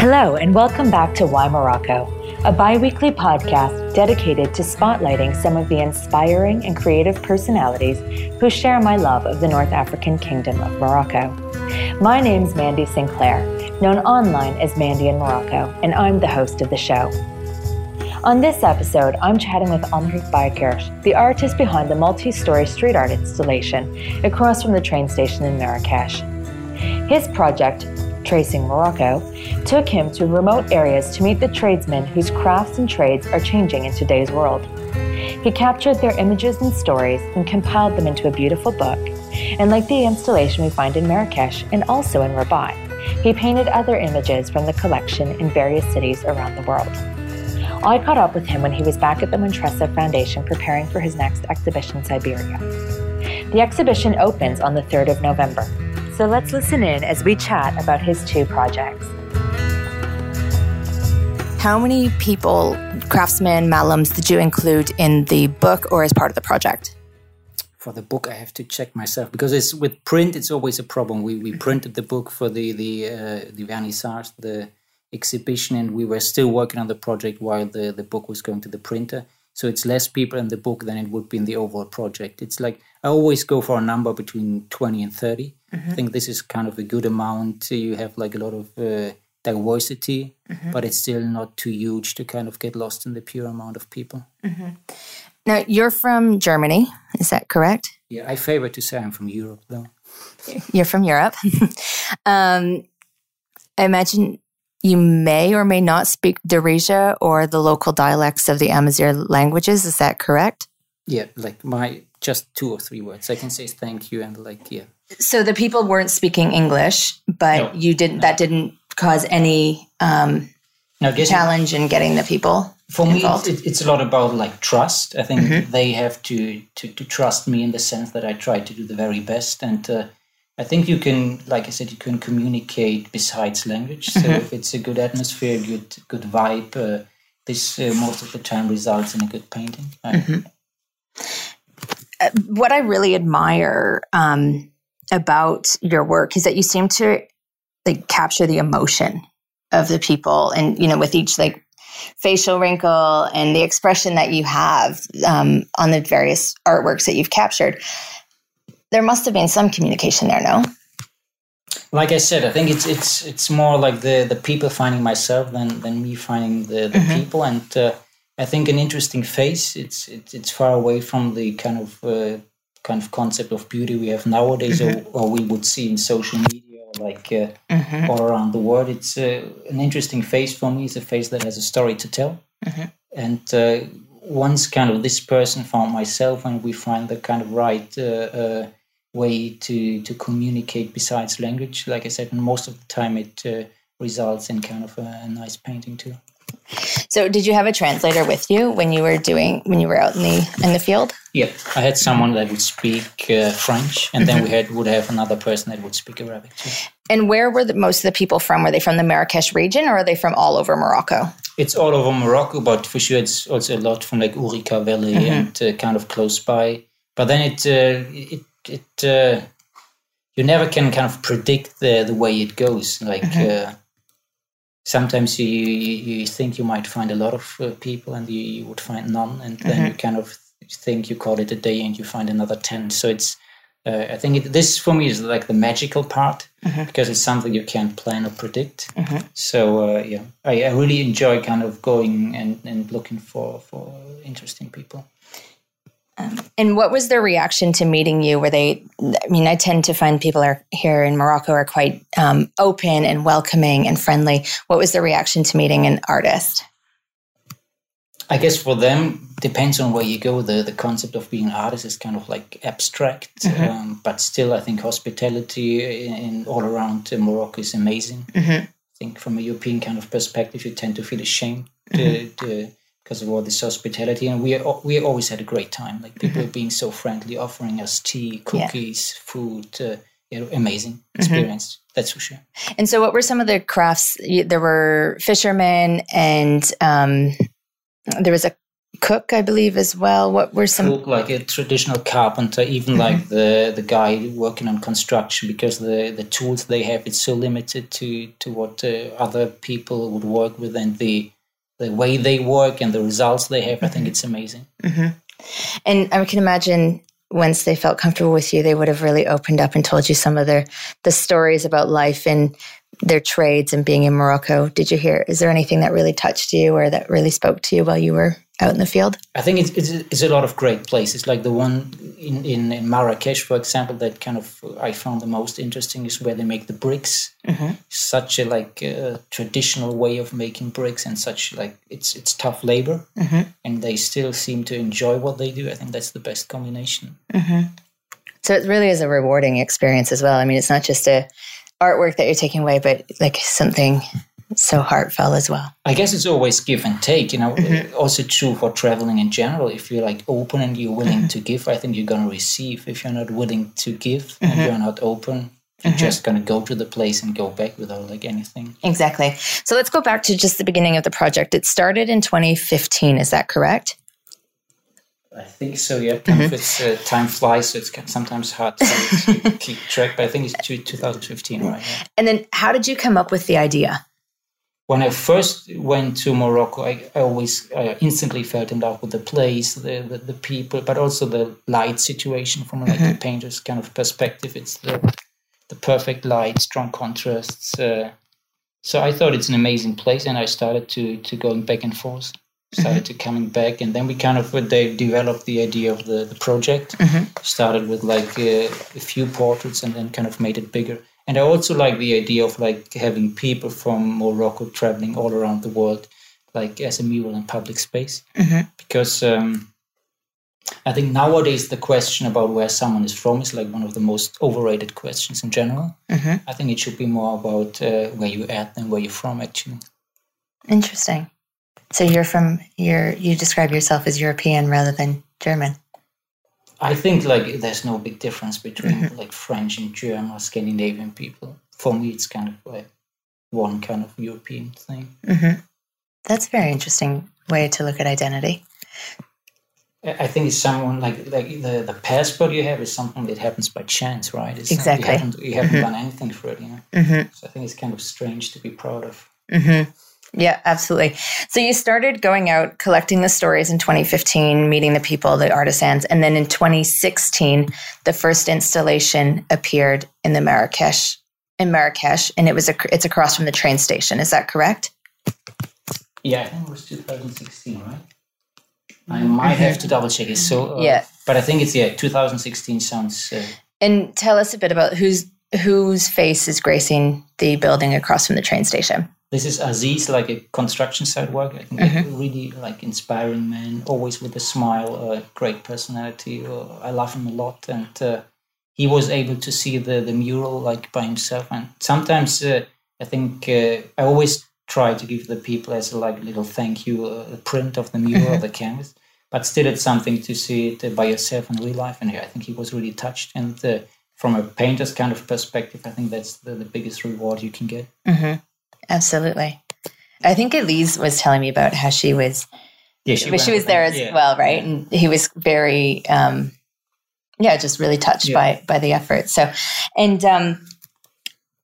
Hello, and welcome back to Why Morocco, a bi weekly podcast dedicated to spotlighting some of the inspiring and creative personalities who share my love of the North African Kingdom of Morocco. My name's Mandy Sinclair, known online as Mandy in Morocco, and I'm the host of the show. On this episode, I'm chatting with Enrique Beikirch, the artist behind the multi story street art installation across from the train station in Marrakesh. His project, Tracing Morocco, took him to remote areas to meet the tradesmen whose crafts and trades are changing in today's world. He captured their images and stories and compiled them into a beautiful book. And like the installation we find in Marrakesh and also in Rabat, he painted other images from the collection in various cities around the world. I caught up with him when he was back at the Montresso Foundation preparing for his next exhibition Siberia. The exhibition opens on the 3rd of November, so let's listen in as we chat about his two projects. How many people, craftsmen, malams, did you include in the book or as part of the project? For the book, I have to check myself because it's with print. It's always a problem. We we printed the book for the the uh, the vernissage, the exhibition and we were still working on the project while the, the book was going to the printer. So it's less people in the book than it would be in the overall project. It's like I always go for a number between 20 and 30. Mm-hmm. I think this is kind of a good amount. You have like a lot of uh, diversity, mm-hmm. but it's still not too huge to kind of get lost in the pure amount of people. Mm-hmm. Now, you're from Germany, is that correct? Yeah, I favor to say I'm from Europe, though. You're from Europe. um, I imagine you may or may not speak Darija or the local dialects of the Amazigh languages. Is that correct? Yeah, like my just two or three words. I can say thank you and like yeah. So the people weren't speaking English, but no, you didn't. No. That didn't cause any um, no, challenge in getting the people. For involved. me, it, it's a lot about like trust. I think mm-hmm. they have to, to to trust me in the sense that I try to do the very best and. Uh, I think you can, like I said, you can communicate besides language. So mm-hmm. if it's a good atmosphere, good good vibe, uh, this uh, most of the time results in a good painting. Mm-hmm. Uh, what I really admire um, about your work is that you seem to like capture the emotion of the people, and you know, with each like facial wrinkle and the expression that you have um, on the various artworks that you've captured there must have been some communication there, no? Like I said, I think it's it's it's more like the the people finding myself than than me finding the, the mm-hmm. people, and uh, I think an interesting face. It's it's it's far away from the kind of uh, kind of concept of beauty we have nowadays, mm-hmm. or, or, we would see in social media, like uh, mm-hmm. all around the world. It's uh, an interesting face for me. It's a face that has a story to tell, mm-hmm. and uh, once kind of this person found myself, and we find the kind of right uh, way to to communicate besides language. Like I said, most of the time it uh, results in kind of a, nice painting too. So, did you have a translator with you when you were doing when you were out in the in the field? Yeah, I had someone that would speak uh, French, and mm-hmm. then we had would have another person that would speak Arabic too. And where were the, most of the people from? Were they from the Marrakesh region, or are they from all over Morocco? It's all over Morocco, but for sure it's also a lot from like Ourika Valley mm-hmm. and uh, kind of close by. But then it uh, it it uh, you never can kind of predict the the way it goes. Like mm-hmm. Sometimes you, you, think you might find a lot of uh, people and you, you, would find none, and then mm-hmm. you kind of think you call it a day and you find another ten. So it's uh, I think it, this for me is like the magical part mm-hmm. because it's something you can't plan or predict. Mm-hmm. So uh, yeah, I, I, really enjoy kind of going and, and looking for for interesting people. Um, and what was their reaction to meeting you? Were they? I mean, I tend to find people are here in Morocco are quite um, open and welcoming and friendly. What was the reaction to meeting an artist? I guess for them depends on where you go. The the concept of being an artist is kind of like abstract, mm-hmm. um, but still, I think hospitality in, in all around Morocco is amazing. Mm-hmm. I think from a European kind of perspective, you tend to feel ashamed mm-hmm. to, to because of all this hospitality, and we we always had a great time. Like people mm-hmm. being so friendly, offering us tea, cookies, yeah. food. Uh, yeah, amazing mm-hmm. experience. Mm-hmm. That's for sure. And so, what were some of the crafts? There were fishermen, and um, there was a cook, I believe, as well. What were some Cook, like a traditional carpenter, even like the the guy working on construction, because the the tools they have it's so limited to to what uh, other people would work with, and the the way they work and the results they have. I think mm-hmm. it's amazing. Mm-hmm. And I can imagine once they felt comfortable with you, they would have really opened up and told you some of their the stories about life and their trades and being in Morocco. Did you hear? Is there anything that really touched you or that really spoke to you while you were out in the field? I think it's, it's, it's a lot of great places. Like the one in, in, in Marrakesh, for example, that kind of I found the most interesting is where they make the bricks. Such a like uh, traditional way of making bricks, and such like it's it's tough labor, and they still seem to enjoy what they do. I think that's the best combination. So it really is a rewarding experience as well. I mean, it's not just a artwork that you're taking away, but like something so heartfelt as well. I guess it's always give and take, you know. Mm-hmm. Also true for traveling in general. If you're like open and you're willing mm-hmm. to give, I think you're gonna receive. If you're not willing to give and mm-hmm. you're not open, you're just gonna go to the place and go back without like anything. Exactly. So let's go back to just the beginning of the project. It started in 2015. Is that correct? I think so. Yeah, of it's uh, time flies, so it's sometimes hard to, to keep track. But I think it's two, 2015, right? Yeah. And then how did you come up with the idea? When I first went to Morocco, I, I always uh, instantly fell in love with the place, the, the the people, but also the light situation from like a painter's kind of perspective. It's the the perfect light, strong contrasts. Uh, so I thought it's an amazing place, and I started to to going back and forth. Started to coming back, and then we kind of they developed the idea of the the project. Started with like uh, a few portraits, and then kind of made it bigger. And I also like the idea of like having people from Morocco traveling all around the world, like as a mural in public space, because. Um, I think nowadays the question about where someone is from is like one of the most overrated questions in general. I think it should be more about uh, where you're at than where you're from, actually. Interesting. So you're from you're you describe yourself as European rather than German. I think like there's no big difference between mm-hmm. like French and German or Scandinavian people. For me, it's kind of like one kind of European thing. Mm-hmm. That's a very interesting way to look at identity. I think it's someone like like the, the passport you have is something that happens by chance, right? It's not- Exactly. You haven't, you haven't mm-hmm. done anything for it, you know. So I think it's kind of strange to be proud of. Yeah, absolutely. So you started going out collecting the stories in 2015, meeting the people, the artisans, and then in 2016, the first installation appeared in the Marrakesh in Marrakesh, and it was a, it's across from the train station. Is that correct? Yeah, I think it was 2016, right? I might have to double check it. So uh, Yeah. but I think it's yeah, 2016 sounds. Uh, And tell us a bit about whose whose face is gracing the building across from the train station. This is Aziz, like a construction site worker. I think really like inspiring man, always with a smile, uh, great personality. Uh, I love him a lot, and uh, he was able to see the the mural like by himself. And sometimes uh, I think uh, I always try to give the people as a like little thank you uh, a print of the mural or the canvas. But still, it's something to see it by yourself in real life. And I think he was really touched. And uh, from a painter's kind of perspective, I think that's the, the biggest reward you can get. Absolutely. I think Elise was telling me about how she was Yeah, but she was there as yeah. well, right? And he was very, um, yeah, just really touched Yeah. by by the effort. So, and um,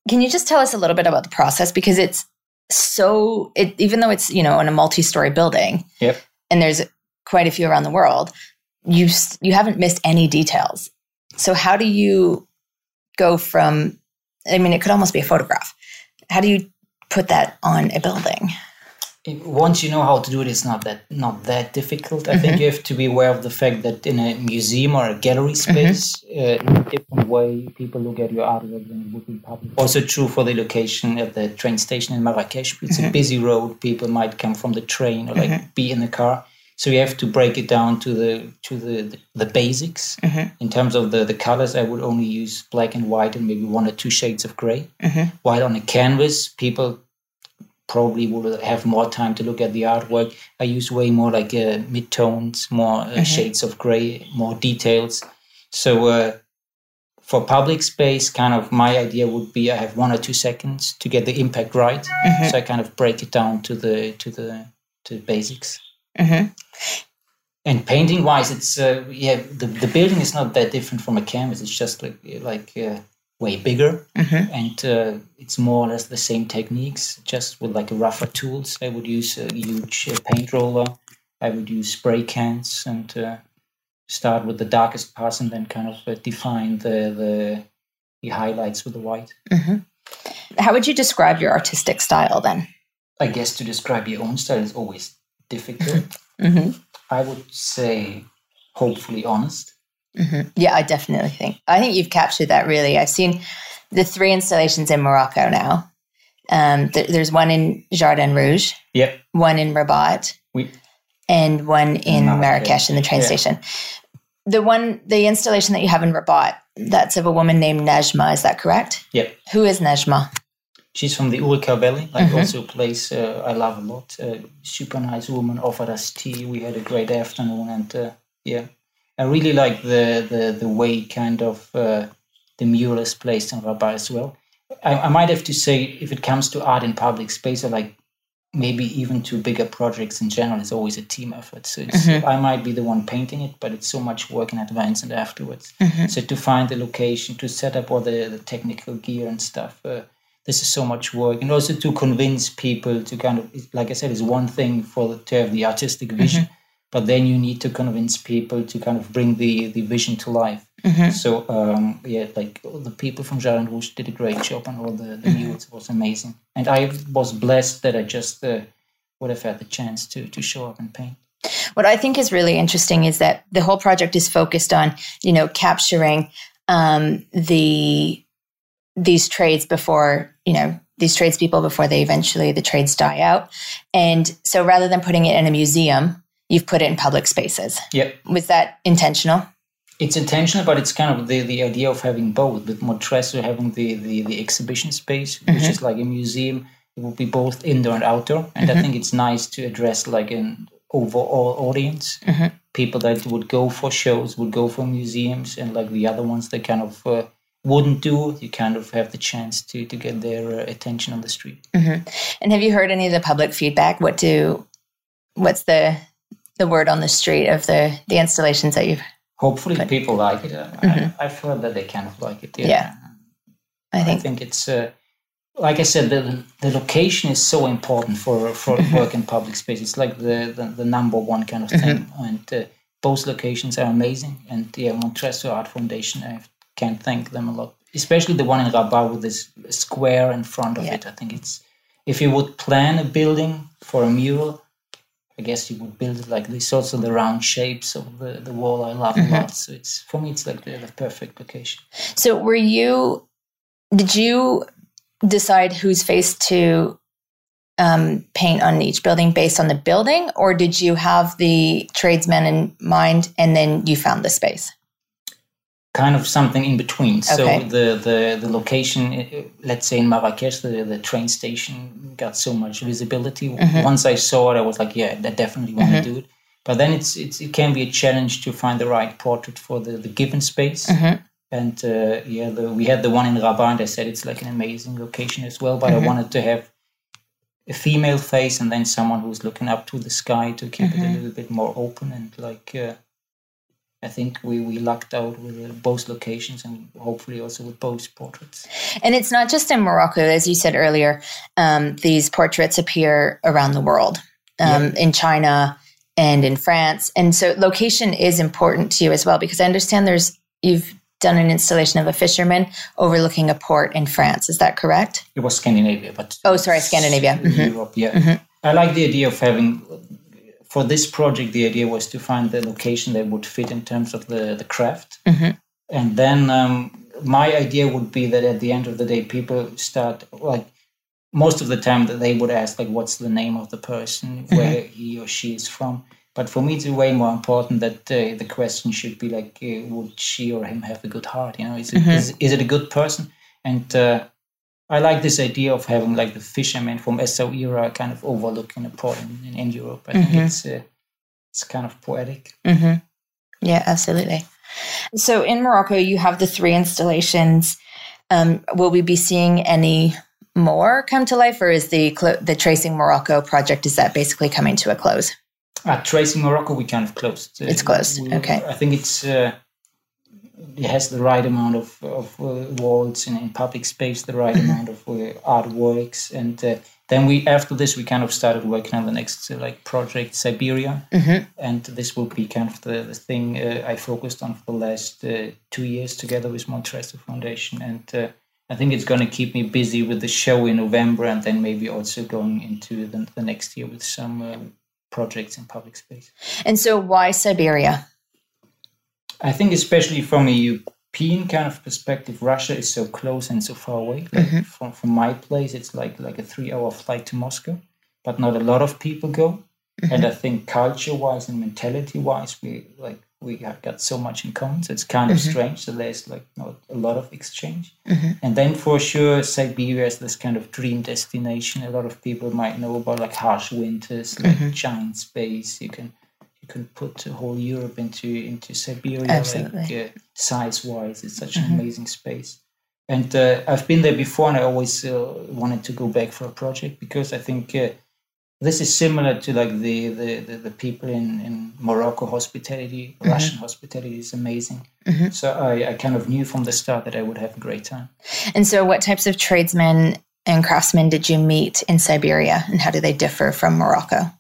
can you just tell us a little bit about the process because it's so it even though it's you know in a multi-story building Yep. and there's quite a few around the world, you you haven't missed any details. So how do you go from? I mean, it could almost be a photograph. How do you put that on a building? once you know how to do it, it's not that not that difficult. I think mm-hmm. you have to be aware of the fact that in a museum or a gallery mm-hmm. space, uh, in a different way, people look at your artwork than it would be public. Also true for the location at the train station in Marrakesh. It's a mm-hmm. busy road. People might come from the train or like be in the car. So you have to break it down to the to the the, basics. In terms of the the colors, I would only use black and white and maybe one or two shades of gray. While on a canvas, people probably will have more time to look at the artwork. I use way more like uh, mid-tones, more uh, shades of gray, more details. So uh, for public space, kind of my idea would be I have one or two seconds to get the impact right. So I kind of break it down to the to the to the basics. And painting wise, it's uh, yeah the, the building is not that different from a canvas. It's just like like uh, way bigger, Mhm. and uh, it's more or less the same techniques, just with like rougher tools. I would use a huge uh, paint roller. I would use spray cans and uh, start with the darkest parts, and then kind of uh, define the, the the highlights with the white. hmm How would you describe your artistic style then? I guess to describe your own style is always difficult. hmm I would say hopefully honest. hmm Yeah, I definitely think. I think you've captured that really. I've seen the three installations in Morocco now. Um, th- there's one in Jardin Rouge, Yep. one in Rabat, We and one in Marrakesh, Marrakesh in the train yeah. station. The one, the installation that you have in Rabat, that's of a woman named Najma. Is that correct? Yep. Who is Najma? She's from the Ourika Valley, like Mhm. also a place uh, I love a lot. Uh, super nice woman, offered us tea. We had a great afternoon, and uh, yeah, I really like the the the way kind of uh, the mural is placed in Rabat as well. I, I might have to say, if it comes to art in public space, or like maybe even to bigger projects in general, it's always a team effort. So it's, Mhm. I might be the one painting it, but it's so much work in advance and afterwards. Mhm. So to find the location, to set up all the, the technical gear and stuff, uh, this is so much work, and also to convince people to kind of, like I said, it's one thing for the, to have the artistic vision, but then you need to convince people to kind of bring the the vision to life. Mhm. So um, yeah, like all the people from Jardin Rouge did a great job and all the the. It was amazing, and I was blessed that I just uh, would have had the chance to to show up and paint. What I think is really interesting is that the whole project is focused on, you know, capturing um, the these trades before, you know, these tradespeople before they eventually the trades die out. And so rather than putting it in a museum, you've put it in public spaces. Yeah. Was that intentional? It's intentional, but it's kind of the, the idea of having both. With Montresso having the, the, the exhibition space, which Mhm. is like a museum, it will be both indoor and outdoor. And I think it's nice to address like an overall audience. Mhm. People that would go for shows, would go for museums, and like the other ones that kind of uh, wouldn't do, you kind of have the chance to, to get their uh, attention on the street. And have you heard any of the public feedback? What do what's the the word on the street of the the installations that you've Hopefully, But- people like it. Mhm. I, I've heard that they kind of like it. Yeah. I I think think it's uh, like I said, the the location is so important for for Mm-hmm. work in public space. It's like the the, the number one kind of thing, Mm-hmm. and uh, both locations are amazing. And yeah, Montresso Art Foundation, I can't thank them a lot. Especially the one in Rabat with this square in front of Yeah. it. I think it's if you would plan a building for a mural. I guess you would build it like this. Also, the round shapes of the, the wall I love Mm-hmm. a lot. So it's for me, it's like the, the perfect location. So were you did you decide whose face to um, paint on each building based on the building or did you have the tradesmen in mind and then you found the space? Kind of something in between. Okay. So the, the the location, let's say in Marrakesh, the, the train station got so much visibility. Mhm. Once I saw it, I was like, yeah, I definitely want Mhm. to do it. But then it's, it's it can be a challenge to find the right portrait for the, the given space. Mhm. And uh, yeah, the, we had the one in Rabat, and I said it's like an amazing location as well. But. I wanted to have a female face and then someone who's looking up to the sky to keep it a Mhm. little bit more open and like. Uh, I think we, we lucked out with uh, both locations and hopefully also with both portraits. And it's not just in Morocco, as you said earlier. Um, these portraits appear around the world, um, in China and in France, and so location is important to you as well. Because I understand there's you've done an installation of a fisherman overlooking a port in France. Is that correct? It was Scandinavia, but Oh, sorry, Scandinavia. Mhm. Europe. Yeah, Mhm. I like the idea of having. For this project, the idea was to find the location that would fit in terms of the the craft, Mhm. and then um, my idea would be that at the end of the day, people start like most of the time that they would ask like, "What's the name of the person? Where he or she is from?" But for me, it's way more important that uh, the question should be like, uh, "Would she or him have a good heart? You know, is it Mhm. is, is it a good person?" And uh, I like this idea of having like the fishermen from Essaouira kind of overlooking a port in, in, Europe. I think Mhm. it's uh, it's kind of poetic. hmm Yeah, absolutely. So in Morocco, you have the three installations. Um, will we be seeing any more come to life, or is the clo- the Tracing Morocco project is that basically coming to a close? At Tracing Morocco, we kind of closed. It's closed. We- Okay. I think it's uh, has the right amount of of uh, walls in, in public space, the right amount of uh, artworks, and uh, then we after this we kind of started working on the next uh, like project Siberia, Mm-hmm. and this will be kind of the, the thing uh, I focused on for the last uh, two years together with Montresso Foundation, and uh, I think it's going to keep me busy with the show in November, and then maybe also going into the, the next year with some uh, projects in public space. And so, why Siberia? I think, especially from a European kind of perspective, Russia is so close and so far away. Like mm-hmm. from, from my place, it's like like a three-hour flight to Moscow, but not a lot of people go. And mm-hmm. I think culture-wise and mentality-wise, we like we have got so much in common. So it's kind of mm-hmm. strange. So there's like not a lot of exchange. And then for sure, Siberia is this kind of dream destination. A lot of people might know about like harsh winters, like giant space. You can you can put the whole Europe into into Siberia, Absolutely. like uh, size wise. It's such an amazing space. And uh, I've been there before, and I always uh, wanted to go back for a project because I think uh, this is similar to like the the, the, the people in, in Morocco hospitality, Russian hospitality is amazing. So I, I kind of knew from the start that I would have a great time. And so, what types of tradesmen and craftsmen did you meet in Siberia, and how do they differ from Morocco?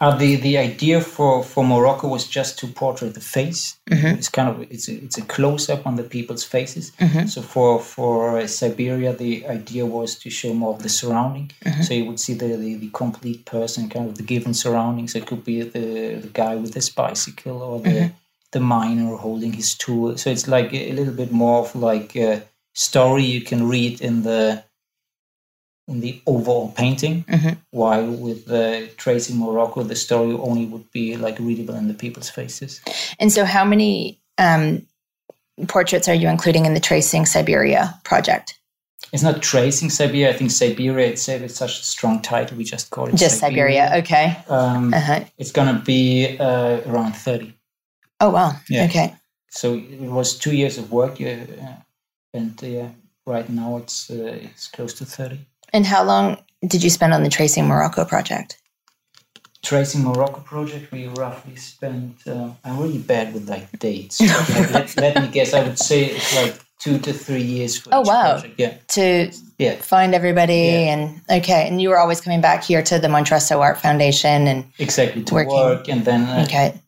Uh, the the idea for, for Morocco was just to portray the face. It's kind of it's a, it's a close up on the people's faces. So for for uh, Siberia, the idea was to show more of the surrounding. So you would see the, the, the complete person, kind of the given surroundings. It could be the, the guy with his bicycle or the the miner holding his tool. So it's like a, a little bit more of like a story you can read in the in the overall painting. While with the tracing Morocco, the story only would be like readable in the people's faces. And so, how many um, portraits are you including in the Tracing Siberia project? It's not tracing Siberia. I think Siberia itself is such a strong title. We just call it Just Siberia. Okay. Um, Uh-huh. It's gonna be uh, around thirty. Oh, wow. Yeah. Okay. So it was two years of work, yeah, uh, and uh, right now it's uh, it's close to thirty. And how long did you spend on the Tracing Morocco project? Tracing Morocco project, we roughly spent. Uh, I'm really bad with like dates. let, let, me guess. I would say it's like two to three years. For Oh, wow. Project. Yeah, To yeah. find everybody Yeah. and okay. And you were always coming back here to the Montresso Art Foundation and Exactly to Working. work, and then uh, okay.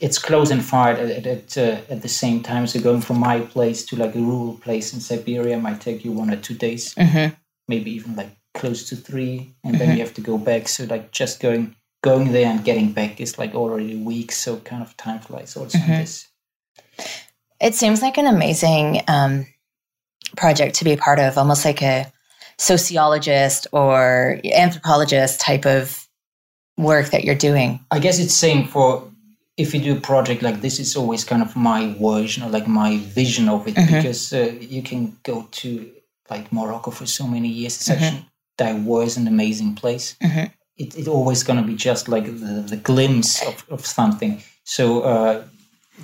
it's close and far at at, at, uh, at the same time. So going from my place to like a rural place in Siberia might take you one or two days, hmm maybe even like close to three, and then you have to go back. So like just going going there and getting back is like already a week. So kind of time flies also on this. It seems like an amazing um, project to be a part of, almost like a sociologist or anthropologist type of work that you're doing. I guess it's same for if you do a project like this. It's always kind of my version or like my vision of it because uh, you can go to like Morocco for so many years. It's such a diverse and amazing place. It's it always going to be just like the, the glimpse of, of something. So uh,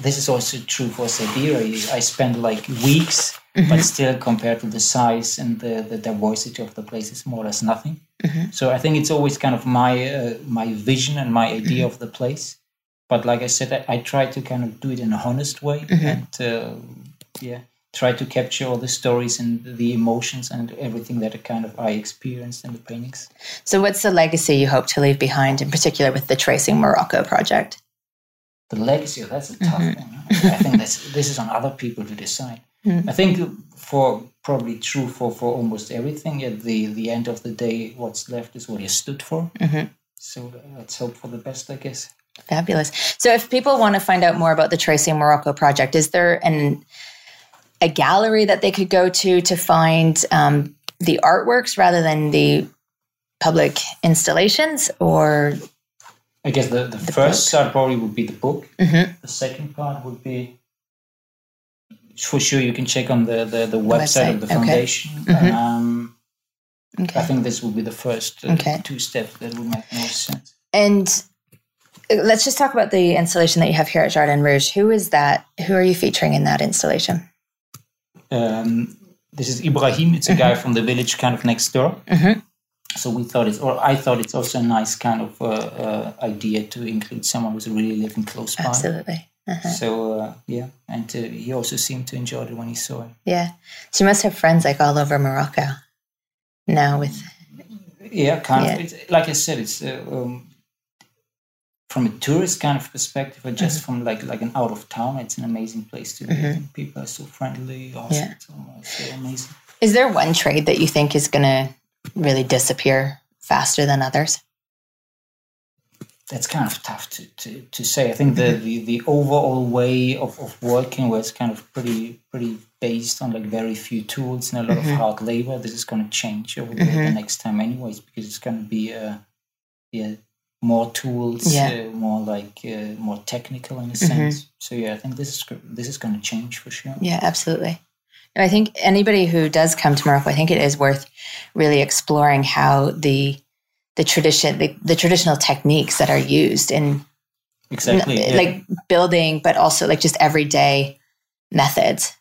this is also true for Siberia. I spent like weeks, but still compared to the size and the, the diversity of the place, it's more or less nothing. So I think it's always kind of my uh, my vision and my idea of the place. But like I said, I, I try to kind of do it in a honest way and uh, yeah, try to capture all the stories and the emotions and everything that kind of I experienced in the paintings. So, what's the legacy you hope to leave behind, in particular with the Tracing Morocco project? The legacy, oh, that's a tough mm-hmm. thing. I think that's this is on other people to decide. Mm. I think for probably true for, for almost everything. At the the end of the day, what's left is what you stood for. Mm-hmm. So uh, let's hope for the best, I guess. Fabulous. So, if people want to find out more about the Tracing Morocco project, is there an a gallery that they could go to to find um, the artworks rather than the public installations? Or I guess the, the, first part probably would be the book. The second part would be for sure you can check on the, the, the website, website, of the okay. foundation. Um, I think this would be the first uh, Okay. two steps that would make most sense. and uh, let's just talk about the installation that you have here at Jardin Rouge. Who is that? Who are you featuring in that installation? Um, this is Ibrahim. It's a guy from the village kind of next door. so we thought it's, or I thought it's also a nice kind of uh, uh, idea to include someone who's really living close by. Absolutely. Uh-huh. So uh, yeah, and uh, he also seemed to enjoy it when he saw it. Yeah. So you must have friends like all over Morocco now with. Yeah, kind Yeah. of. It's, like I said, it's uh, um, from a tourist kind of perspective, or just Mm-hmm. from like like an out of town. It's an amazing place to live. and People are so friendly, awesome, Yeah. so, so amazing. Is there one trade that you think is going to really disappear faster than others? that's kind of tough to, to, to say. I think Mm-hmm. the, the, the overall way of, of working was kind of pretty pretty based on like very few tools and a lot Mm-hmm. of hard labor. This is going to change over the, the next time, anyways, because it's going to be uh, yeah more tools, Yeah. Mm-hmm. uh, more like uh, more technical in a sense. So yeah, I think this is this is going to change for sure. Yeah, absolutely. And I think anybody who does come to Morocco, I think it is worth really exploring how the the tradition, the, the traditional techniques that are used in Exactly, yeah. like building, but also like just everyday methods.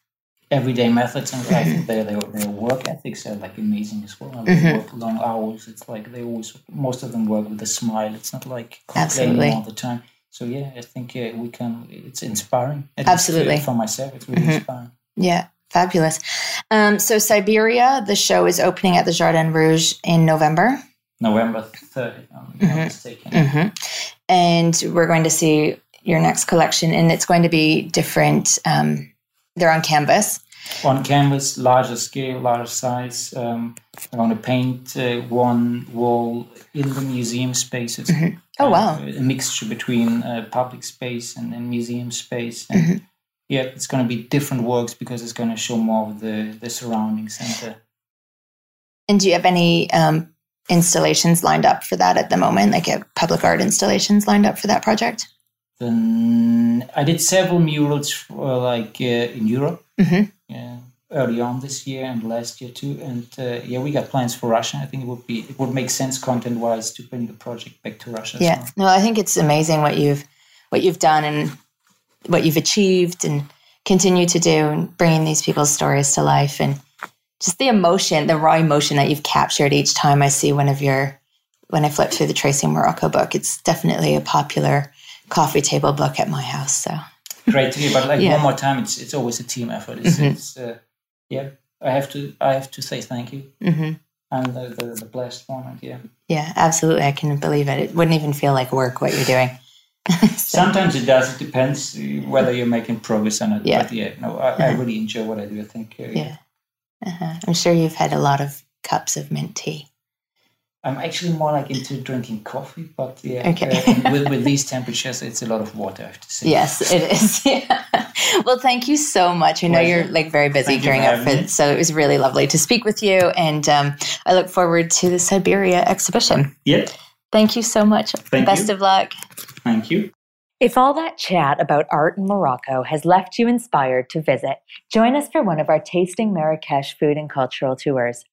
Everyday methods and Mm-hmm. I think their, their their work ethics are like amazing as well. And they Mm-hmm. work long hours. It's like they always most of them work with a smile. It's not like complaining Absolutely. all the time. So yeah, I think uh, we can. It's inspiring. At least, uh, Absolutely. for myself, it's really Mhm. inspiring. Yeah, fabulous. Um, so Siberia, the show is opening at the Jardin Rouge in November. November 30th, if I'm Mm-hmm. not mistaken. hmm And we're going to see your next collection, and it's going to be different. Um, they're on canvas. On canvas, larger scale, larger size. Um, I'm going to paint uh, one wall in the museum spaces. Oh, wow. A mixture between uh, public space and, and museum space. And Mm-hmm. yeah, it's going to be different works because it's going to show more of the, the surroundings and And do you have any um, installations lined up for that at the moment? Like public art installations lined up for that project? Then I did several murals for, like uh, in Europe Mhm. yeah, early on this year and last year too. And uh, yeah, we got plans for Russia. I think it would be it would make sense content wise to bring the project back to Russia. as Yeah. well. No, I think it's amazing what you've what you've done and what you've achieved and continue to do and bringing these people's stories to life and just the emotion, the raw emotion that you've captured each time I see one of your when I flip through the Tracing Morocco book. It's definitely a popular coffee table book at my house. So Great to hear. But like Yeah. one more time, it's it's always a team effort. It's, Mhm. it's uh, yeah. I have to I have to say thank you. hmm I'm the, the, the blessed one. And yeah. yeah, absolutely. I can believe it. It wouldn't even feel like work what you're doing. So- Sometimes it does. It depends uh, whether you're making progress or not. Yeah. But yeah, no, I, I really enjoy what I do. I think uh, yeah. Uh-huh. I'm sure you've had a lot of cups of mint tea. I'm actually more like into drinking coffee, but yeah, Okay. uh, with, with these temperatures, it's a lot of water. I have to say. Yes, it is. Yeah. Well, thank you so much. I know Pleasure. you're like very busy Thank you gearing for up for so it was really lovely to speak with you, and um, I look forward to the Siberia exhibition. Yeah. Thank you so much. Thank Best you. of luck. Thank you. If all that chat about art in Morocco has left you inspired to visit, join us for one of our Tasting Marrakesh food and cultural tours.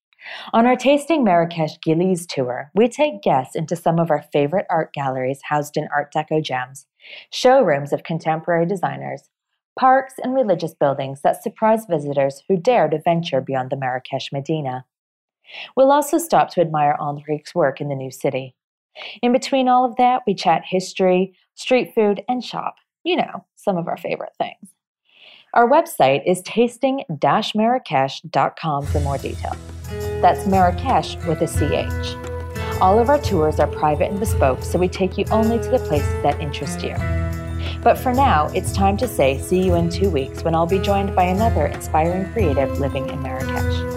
On our Tasting Marrakesh Gueliz tour, we take guests into some of our favorite art galleries housed in Art Deco gems, showrooms of contemporary designers, parks and religious buildings that surprise visitors who dare to venture beyond the Marrakesh Medina. We'll also stop to admire Henrique's work in the new city. In between all of that, we chat history, street food, and shop. You know, some of our favorite things. Our website is tasting marrakesh.com for more details. That's Marrakesh with a CH. All of our tours are private and bespoke, so we take you only to the places that interest you. But for now, it's time to say see you in two weeks when I'll be joined by another inspiring creative living in Marrakesh.